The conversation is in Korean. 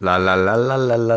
랄랄랄랄랄라